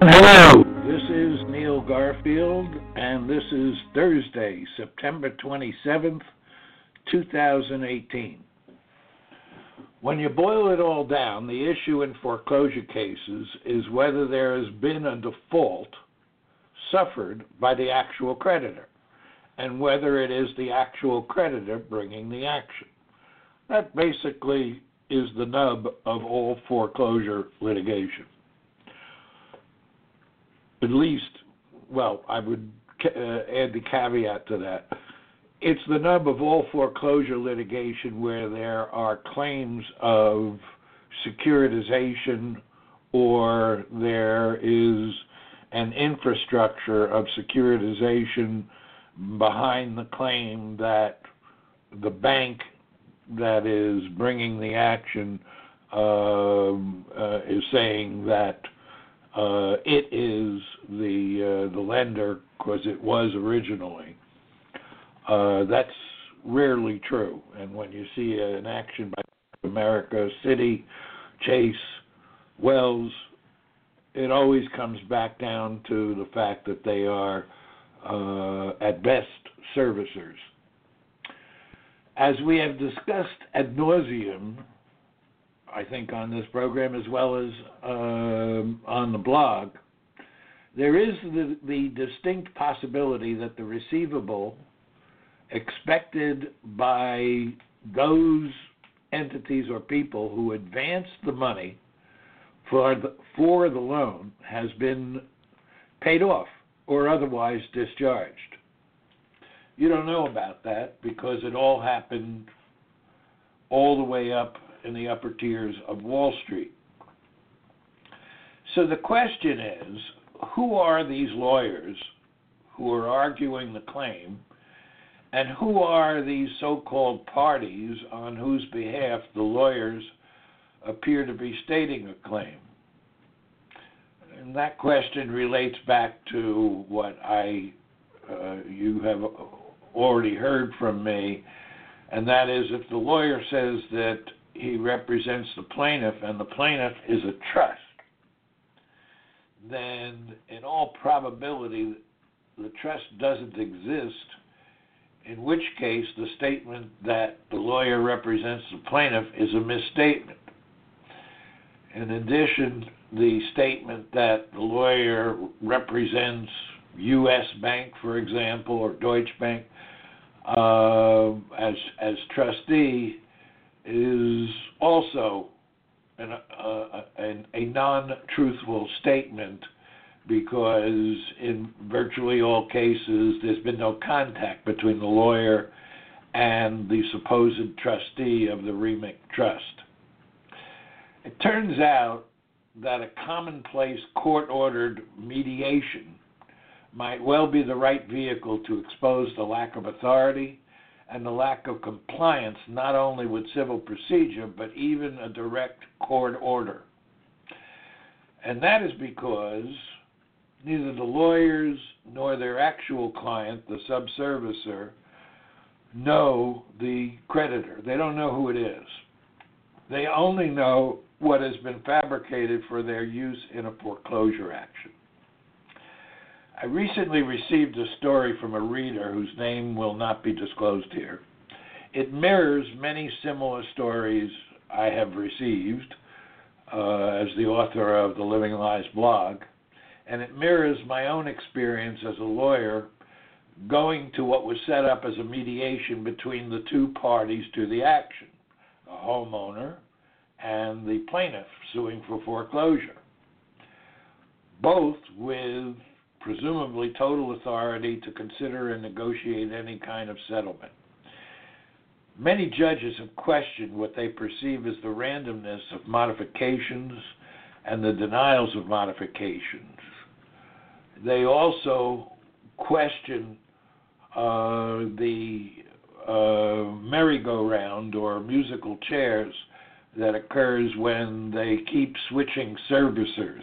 Hello, this is Neil Garfield, and this is Thursday, September 27th, 2018. When you boil it all down, the issue in foreclosure cases is whether there has been a default suffered by the actual creditor and whether it is the actual creditor bringing the action. That basically is the nub of all foreclosure litigation at least, well, I would uh, add the caveat to that. It's the nub of all foreclosure litigation where there are claims of securitization or there is an infrastructure of securitization behind the claim that the bank that is bringing the action uh, uh, is saying that uh, it is the uh, the lender because it was originally. Uh, that's rarely true, and when you see an action by America, Citi, Chase, Wells, it always comes back down to the fact that they are uh, at best servicers. As we have discussed ad nauseum I think, on this program as well as um, on the blog, there is the, the distinct possibility that the receivable expected by those entities or people who advanced the money for the, for the loan has been paid off or otherwise discharged. You don't know about that because it all happened all the way up in the upper tiers of Wall Street. So the question is who are these lawyers who are arguing the claim, and who are these so called parties on whose behalf the lawyers appear to be stating a claim? And that question relates back to what I uh, you have already heard from me, and that is if the lawyer says that he represents the plaintiff and the plaintiff is a trust, then in all probability the trust doesn't exist, in which case the statement that the lawyer represents the plaintiff is a misstatement. In addition, the statement that the lawyer represents U.S. Bank, for example, or Deutsche Bank, uh, as as trustee is also an, uh, an, a non truthful statement because in virtually all cases there's been no contact between the lawyer and the supposed trustee of the REMIC Trust. It turns out that a commonplace court ordered mediation might well be the right vehicle to expose the lack of authority and the lack of compliance not only with civil procedure but even a direct court order. And that is because neither the lawyers nor their actual client, the subservicer, know the creditor. They don't know who it is. They only know what has been fabricated for their use in a foreclosure action. I recently received a story from a reader whose name will not be disclosed here. It mirrors many similar stories I have received uh, as the author of the Living Lies blog, and it mirrors my own experience as a lawyer going to what was set up as a mediation between the two parties to the action the homeowner and the plaintiff suing for foreclosure, both with presumably total authority to consider and negotiate any kind of settlement. Many judges have questioned what they perceive as the randomness of modifications and the denials of modifications. They also question uh, the uh, merry-go-round or musical chairs that occurs when they keep switching servicers.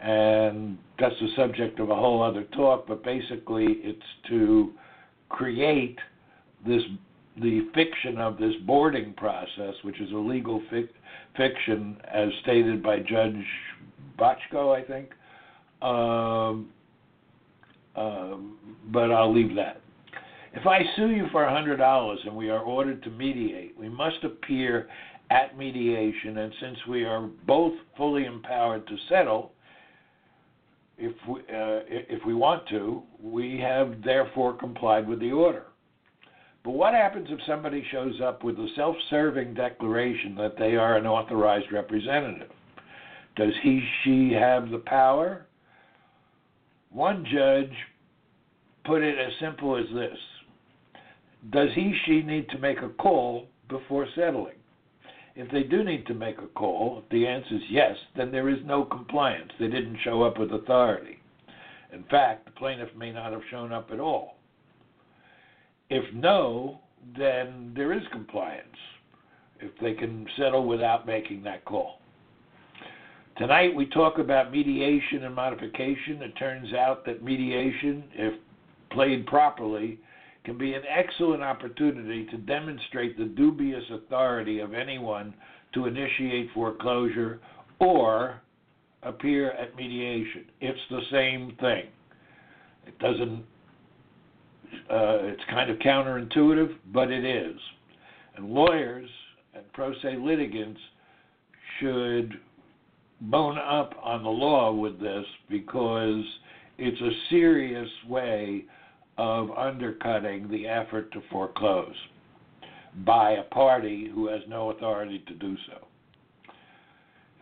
And that's the subject of a whole other talk, but basically it's to create this the fiction of this boarding process, which is a legal fic- fiction, as stated by Judge Bochco, I think. Um, um, but I'll leave that. If I sue you for $100 and we are ordered to mediate, we must appear at mediation, and since we are both fully empowered to settle, if we, uh, if we want to, we have therefore complied with the order. But what happens if somebody shows up with a self serving declaration that they are an authorized representative? Does he, she have the power? One judge put it as simple as this Does he, she need to make a call before settling? If they do need to make a call, if the answer is yes, then there is no compliance. They didn't show up with authority. In fact, the plaintiff may not have shown up at all. If no, then there is compliance if they can settle without making that call. Tonight we talk about mediation and modification. It turns out that mediation, if played properly, can be an excellent opportunity to demonstrate the dubious authority of anyone to initiate foreclosure or appear at mediation. It's the same thing. It doesn't, uh, it's kind of counterintuitive, but it is. And lawyers and pro se litigants should bone up on the law with this because it's a serious way of undercutting the effort to foreclose by a party who has no authority to do so.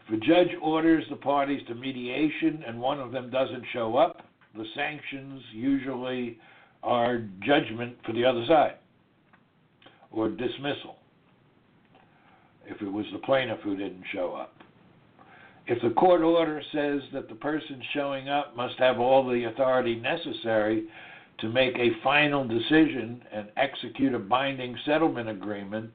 If a judge orders the parties to mediation and one of them doesn't show up, the sanctions usually are judgment for the other side or dismissal if it was the plaintiff who didn't show up. If the court order says that the person showing up must have all the authority necessary to make a final decision and execute a binding settlement agreement,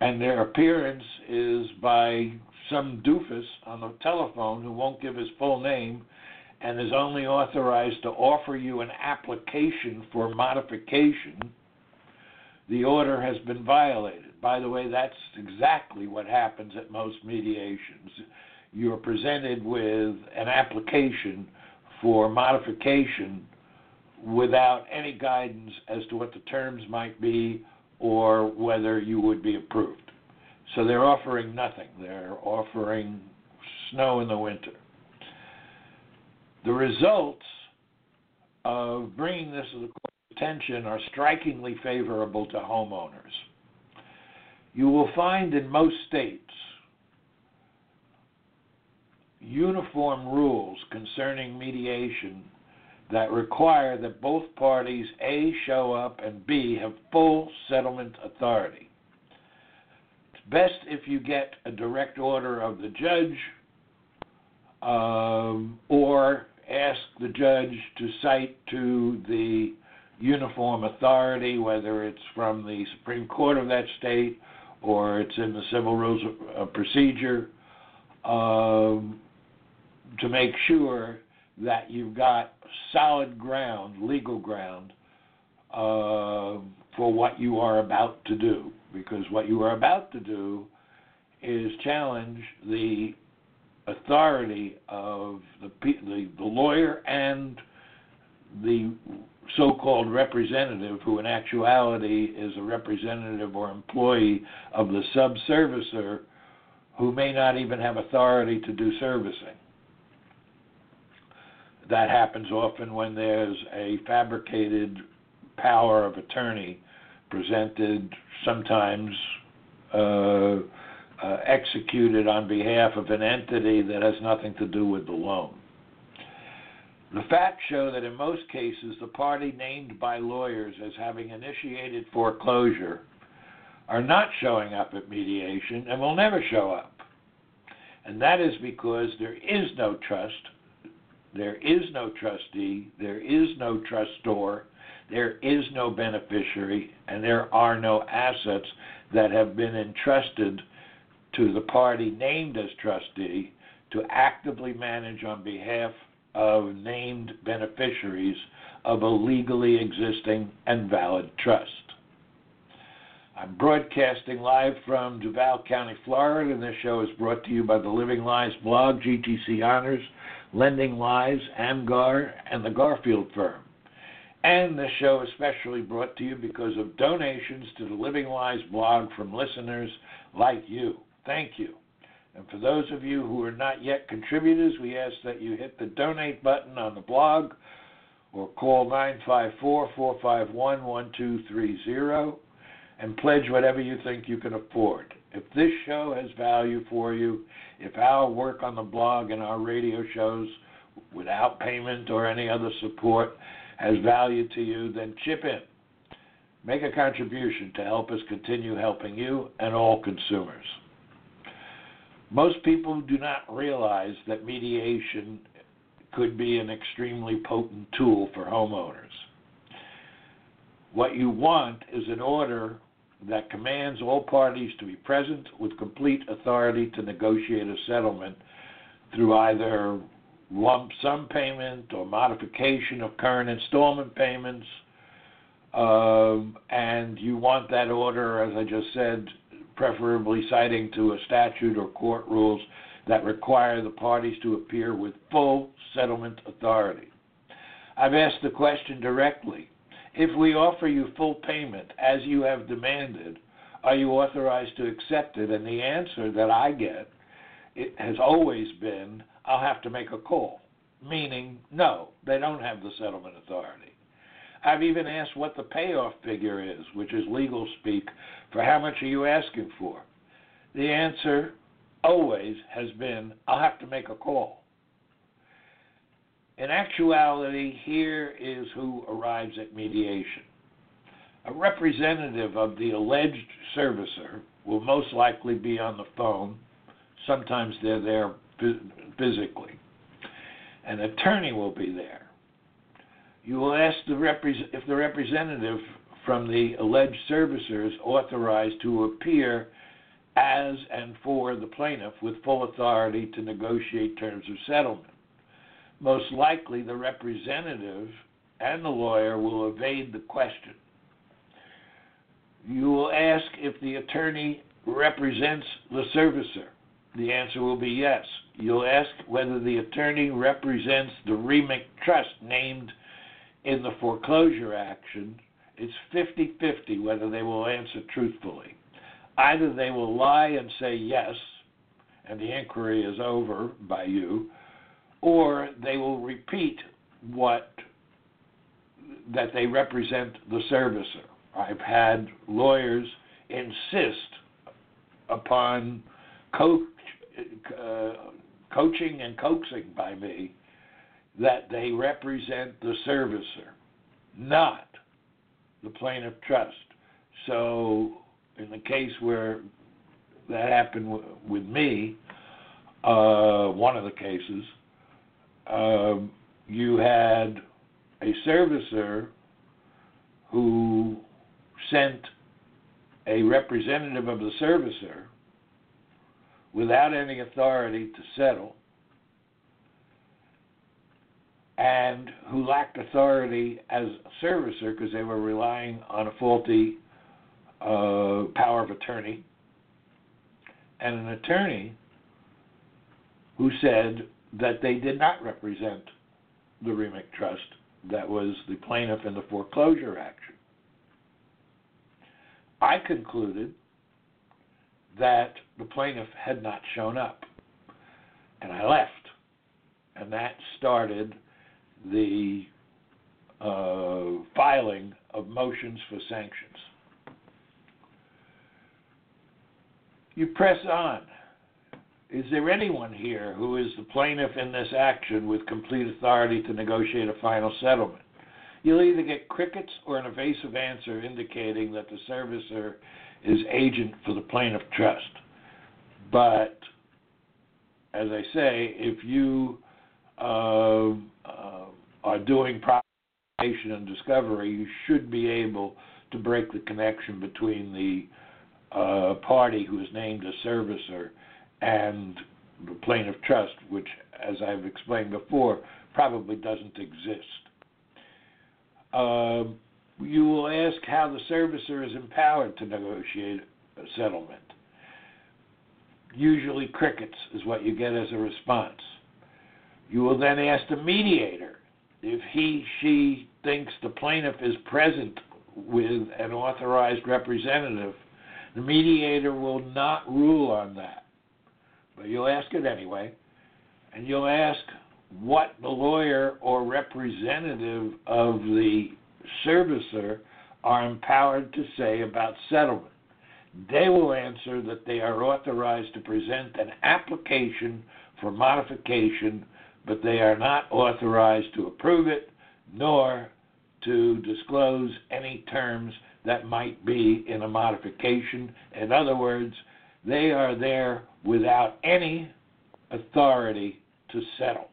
and their appearance is by some doofus on the telephone who won't give his full name and is only authorized to offer you an application for modification, the order has been violated. By the way, that's exactly what happens at most mediations. You're presented with an application for modification without any guidance as to what the terms might be or whether you would be approved. So they're offering nothing. They're offering snow in the winter. The results of bringing this to the court's attention are strikingly favorable to homeowners. You will find in most states uniform rules concerning mediation that require that both parties A show up and B have full settlement authority. It's best if you get a direct order of the judge um, or ask the judge to cite to the uniform authority, whether it's from the Supreme Court of that state or it's in the Civil Rules of Procedure, um, to make sure that you've got solid ground, legal ground, uh, for what you are about to do. Because what you are about to do is challenge the authority of the, the, the lawyer and the so called representative, who in actuality is a representative or employee of the subservicer who may not even have authority to do servicing. That happens often when there's a fabricated power of attorney presented, sometimes uh, uh, executed on behalf of an entity that has nothing to do with the loan. The facts show that in most cases, the party named by lawyers as having initiated foreclosure are not showing up at mediation and will never show up. And that is because there is no trust, there is no trustee, there is no trustor, there is no beneficiary, and there are no assets that have been entrusted to the party named as trustee to actively manage on behalf of named beneficiaries of a legally existing and valid trust. I'm broadcasting live from Duval County, Florida, and this show is brought to you by the Living Lies blog, GTC Honors, Lending Lies, AMGAR, and the Garfield Firm. And this show is especially brought to you because of donations to the Living Lies blog from listeners like you. Thank you. And for those of you who are not yet contributors, we ask that you hit the donate button on the blog or call 954 451 1230 and pledge whatever you think you can afford. If this show has value for you, if our work on the blog and our radio shows without payment or any other support has value to you, then chip in. Make a contribution to help us continue helping you and all consumers. Most people do not realize that mediation could be an extremely potent tool for homeowners. What you want is an order that commands all parties to be present with complete authority to negotiate a settlement through either lump sum payment or modification of current installment payments. Um, and you want that order, as I just said, preferably citing to a statute or court rules that require the parties to appear with full settlement authority. I've asked the question directly if we offer you full payment as you have demanded, are you authorized to accept it? And the answer that I get it has always been, I'll have to make a call, meaning no, they don't have the settlement authority. I've even asked what the payoff figure is, which is legal speak, for how much are you asking for? The answer always has been, I'll have to make a call. In actuality, here is who arrives at mediation. A representative of the alleged servicer will most likely be on the phone. Sometimes they're there physically. An attorney will be there. You will ask the repre- if the representative from the alleged servicer is authorized to appear as and for the plaintiff with full authority to negotiate terms of settlement most likely the representative and the lawyer will evade the question. You will ask if the attorney represents the servicer. The answer will be yes. You'll ask whether the attorney represents the REMIC trust named in the foreclosure action. It's 50 50 whether they will answer truthfully. Either they will lie and say yes, and the inquiry is over by you, or they will repeat what that they represent the servicer. I've had lawyers insist upon coach, uh, coaching and coaxing by me that they represent the servicer, not the plaintiff trust. So, in the case where that happened with me, uh, one of the cases, um, you had a servicer who sent a representative of the servicer without any authority to settle and who lacked authority as a servicer because they were relying on a faulty uh, power of attorney, and an attorney who said that they did not represent the REMIC Trust that was the plaintiff in the foreclosure action. I concluded that the plaintiff had not shown up, and I left. And that started the uh, filing of motions for sanctions. You press on. Is there anyone here who is the plaintiff in this action with complete authority to negotiate a final settlement? You'll either get crickets or an evasive answer indicating that the servicer is agent for the plaintiff trust. But as I say, if you uh, uh, are doing prosecution and discovery, you should be able to break the connection between the uh, party who is named a servicer and the plaintiff trust, which, as I've explained before, probably doesn't exist. Uh, you will ask how the servicer is empowered to negotiate a settlement. Usually, crickets is what you get as a response. You will then ask the mediator if he, she thinks the plaintiff is present with an authorized representative. The mediator will not rule on that, but you'll ask it anyway. And you'll ask what the lawyer or representative of the servicer are empowered to say about settlement. They will answer that they are authorized to present an application for modification, but they are not authorized to approve it nor to disclose any terms that might be in a modification. In other words, they are there without any authority to settle.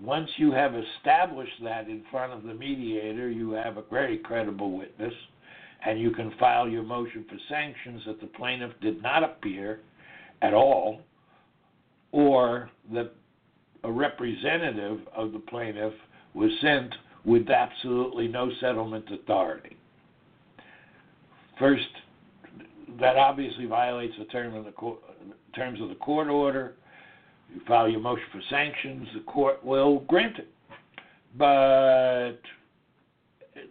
Once you have established that in front of the mediator, you have a very credible witness, and you can file your motion for sanctions that the plaintiff did not appear at all, or that a representative of the plaintiff was sent with absolutely no settlement authority. First, that obviously violates the term of the court, terms of the court order you file your motion for sanctions, the court will grant it. But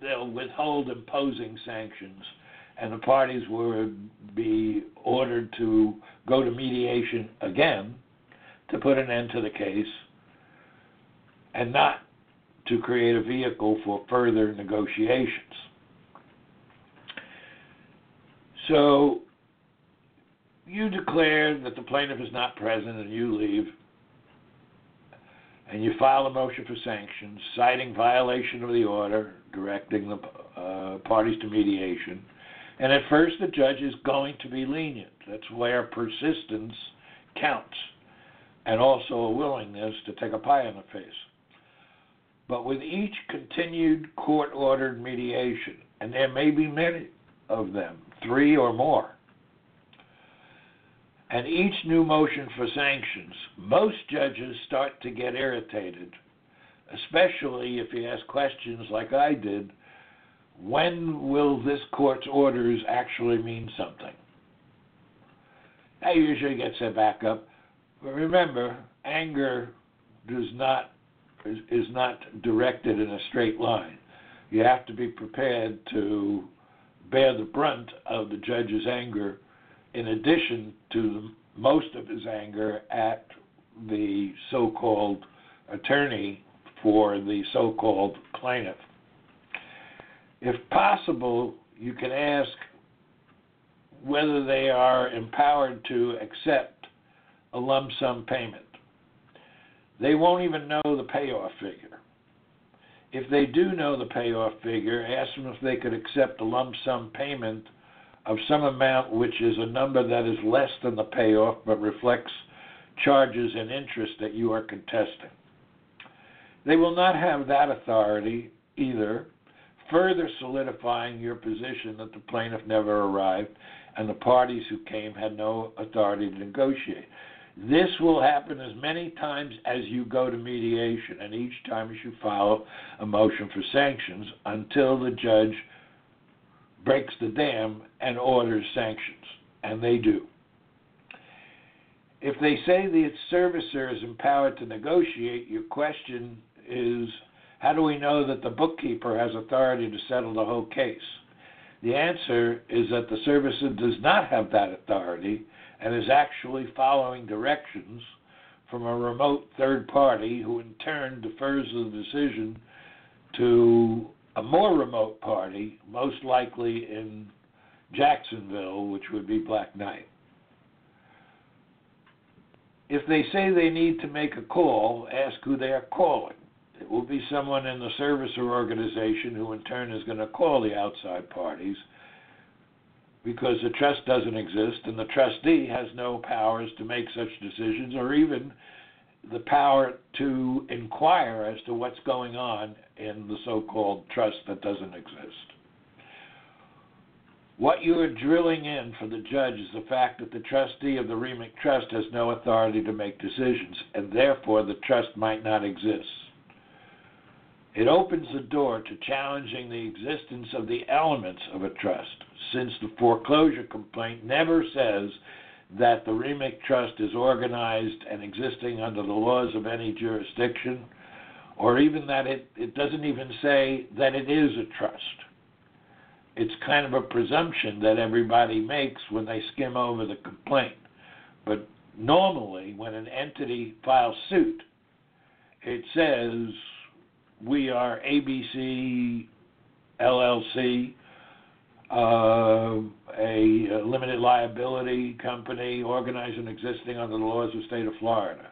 they'll withhold imposing sanctions, and the parties will be ordered to go to mediation again to put an end to the case and not to create a vehicle for further negotiations. So you declare that the plaintiff is not present and you leave, and you file a motion for sanctions citing violation of the order directing the uh, parties to mediation. And at first, the judge is going to be lenient. That's where persistence counts, and also a willingness to take a pie in the face. But with each continued court ordered mediation, and there may be many of them, three or more, and each new motion for sanctions, most judges start to get irritated, especially if you ask questions like I did when will this court's orders actually mean something? That usually gets their back up. But remember, anger does not is, is not directed in a straight line. You have to be prepared to bear the brunt of the judge's anger in addition to the, most of his anger at the so called attorney for the so called plaintiff. If possible, you can ask whether they are empowered to accept a lump sum payment. They won't even know the payoff figure. If they do know the payoff figure, ask them if they could accept a lump sum payment of some amount which is a number that is less than the payoff but reflects charges and interest that you are contesting. They will not have that authority either, further solidifying your position that the plaintiff never arrived and the parties who came had no authority to negotiate. This will happen as many times as you go to mediation, and each time as you file a motion for sanctions until the judge breaks the dam and orders sanctions, and they do. If they say the servicer is empowered to negotiate, your question is how do we know that the bookkeeper has authority to settle the whole case? The answer is that the servicer does not have that authority and is actually following directions from a remote third party who in turn defers the decision to a more remote party, most likely in Jacksonville, which would be Black Knight. If they say they need to make a call, ask who they are calling. It will be someone in the servicer organization who, in turn, is going to call the outside parties because the trust doesn't exist and the trustee has no powers to make such decisions or even the power to inquire as to what's going on in the so called trust that doesn't exist. What you are drilling in for the judge is the fact that the trustee of the REMIC Trust has no authority to make decisions, and therefore the trust might not exist. It opens the door to challenging the existence of the elements of a trust, since the foreclosure complaint never says that the REMIC Trust is organized and existing under the laws of any jurisdiction, or even that it, it doesn't even say that it is a trust it's kind of a presumption that everybody makes when they skim over the complaint. But normally, when an entity files suit, it says we are ABC LLC, uh, a, limited liability company organized and existing under the laws of the state of Florida.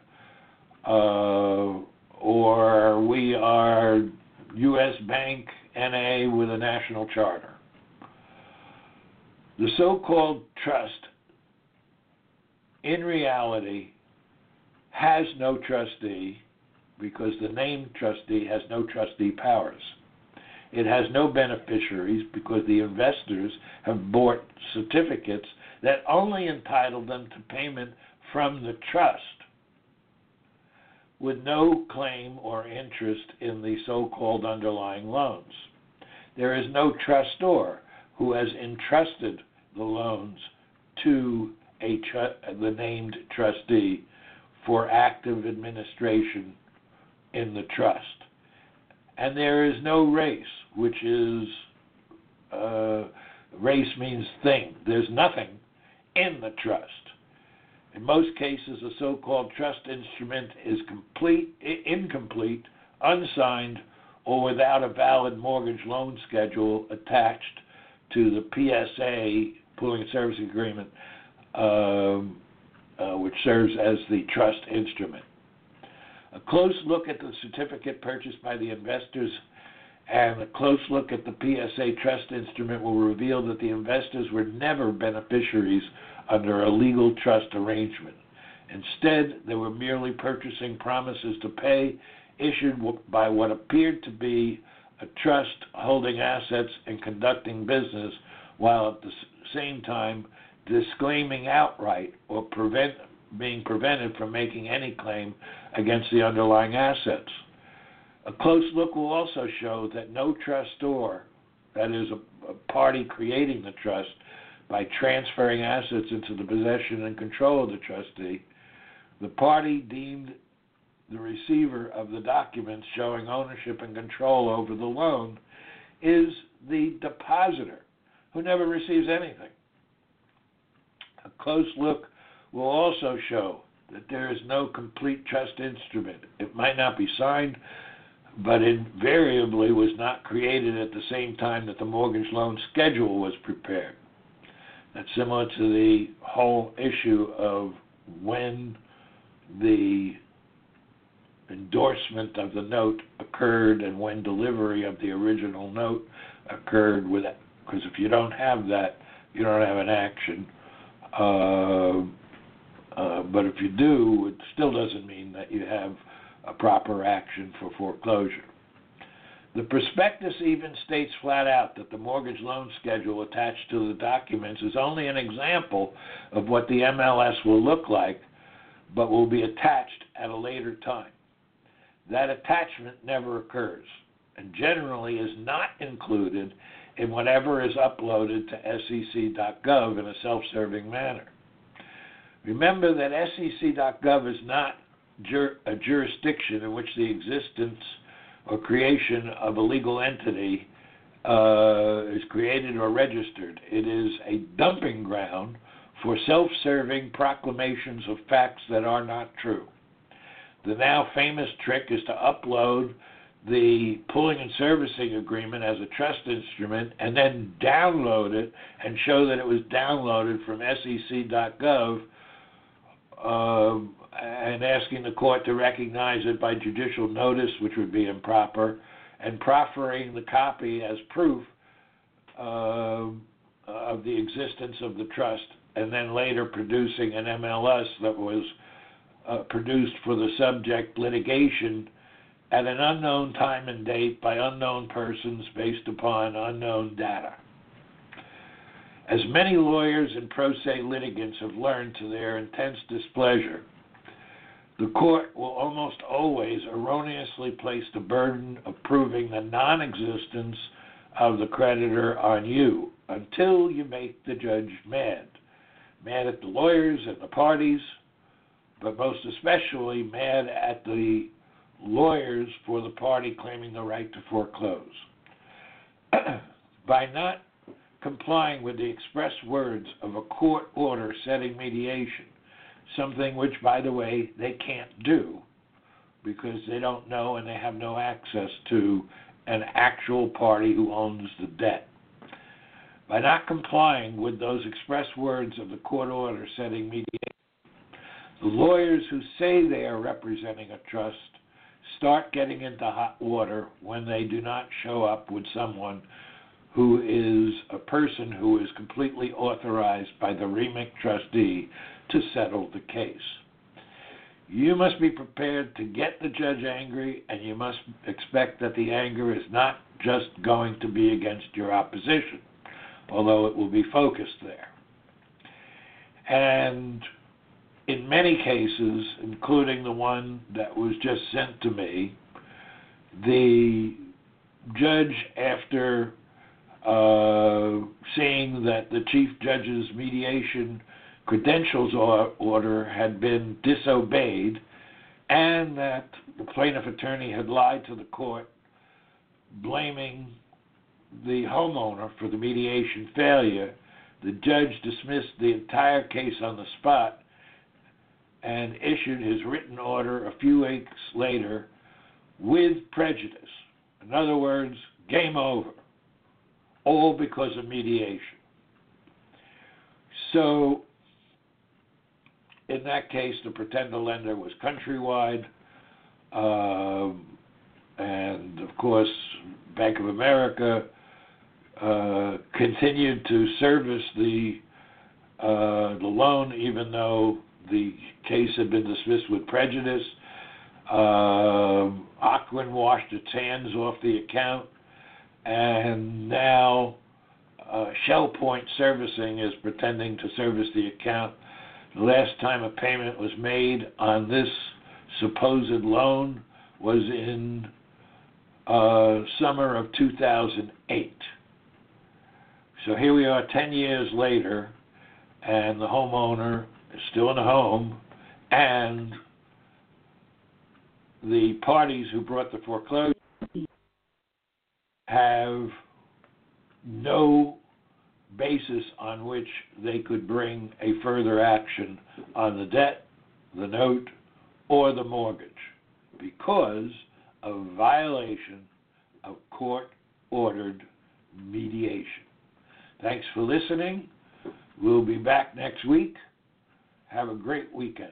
Uh, or we are U.S. Bank NA with a national charter. The so called trust, in reality, has no trustee because the named trustee has no trustee powers. It has no beneficiaries because the investors have bought certificates that only entitle them to payment from the trust with no claim or interest in the so called underlying loans. There is no trustor who has entrusted the loans to a tr- the named trustee for active administration in the trust. And there is no res, which is uh, res means thing. There's nothing in the trust. In most cases, a so called trust instrument is complete, incomplete, unsigned, or without a valid mortgage loan schedule attached to the PSA pooling and servicing agreement, um, uh, which serves as the trust instrument. A close look at the certificate purchased by the investors and a close look at the PSA trust instrument will reveal that the investors were never beneficiaries under a legal trust arrangement. Instead, they were merely purchasing promises to pay issued by what appeared to be a trust holding assets and conducting business, while at the same time disclaiming outright or prevent being prevented from making any claim against the underlying assets. A close look will also show that no trustor, that is, a, a party creating the trust, by transferring assets into the possession and control of the trustee, the party deemed the receiver of the documents showing ownership and control over the loan is the depositor who never receives anything. A close look will also show that there is no complete trust instrument. It might not be signed, but invariably was not created at the same time that the mortgage loan schedule was prepared. That's similar to the whole issue of when the endorsement of the note occurred and when delivery of the original note occurred with because if you don't have that you don't have an action uh, uh, but if you do it still doesn't mean that you have a proper action for foreclosure the prospectus even states flat out that the mortgage loan schedule attached to the documents is only an example of what the MLS will look like, but will be attached at a later time that attachment never occurs and generally is not included in whatever is uploaded to sec.gov in a self serving manner. Remember that sec.gov is not jur- a jurisdiction in which the existence or creation of a legal entity uh, is created or registered. It is a dumping ground for self serving proclamations of facts that are not true. The now famous trick is to upload the pooling and servicing agreement as a trust instrument and then download it and show that it was downloaded from sec.gov um, and asking the court to recognize it by judicial notice, which would be improper, and proffering the copy as proof uh, of the existence of the trust, and then later producing an MLS that was uh, produced for the subject litigation at an unknown time and date by unknown persons based upon unknown data. As many lawyers and pro se litigants have learned to their intense displeasure, the court will almost always erroneously place the burden of proving the non existence of the creditor on you until you make the judge mad. Mad at the lawyers and the parties, but most especially mad at the lawyers for the party claiming the right to foreclose. By not complying with the express words of a court order setting mediation, something which, by the way, they can't do because they don't know and they have no access to an actual party who owns the debt. By not complying with those express words of the court order setting mediation, the lawyers who say they are representing a trust start getting into hot water when they do not show up with someone who is a person who is completely authorized by the REMIC trustee to settle the case. You must be prepared to get the judge angry, and you must expect that the anger is not just going to be against your opposition, although it will be focused there. And in many cases, including the one that was just sent to me, the judge, after uh, seeing that the chief judge's mediation credentials order had been disobeyed and that the plaintiff attorney had lied to the court, blaming the homeowner for the mediation failure, the judge dismissed the entire case on the spot and issued his written order a few weeks later with prejudice. In other words, game over. All because of mediation. So, in that case, the pretender lender was Countrywide. Um, and of course, Bank of America uh, continued to service the uh, the loan, even though the case had been dismissed with prejudice. Ocwen washed its hands off the account, and now uh, Shell Point Servicing is pretending to service the account. The last time a payment was made on this supposed loan was in uh, summer of 2008. So here we are 10 years later, and the homeowner is still in the home, and the parties who brought the foreclosure have no basis on which they could bring a further action on the debt, the note, or the mortgage because of violation of court ordered mediation. Thanks for listening. We'll be back next week. Have a great weekend.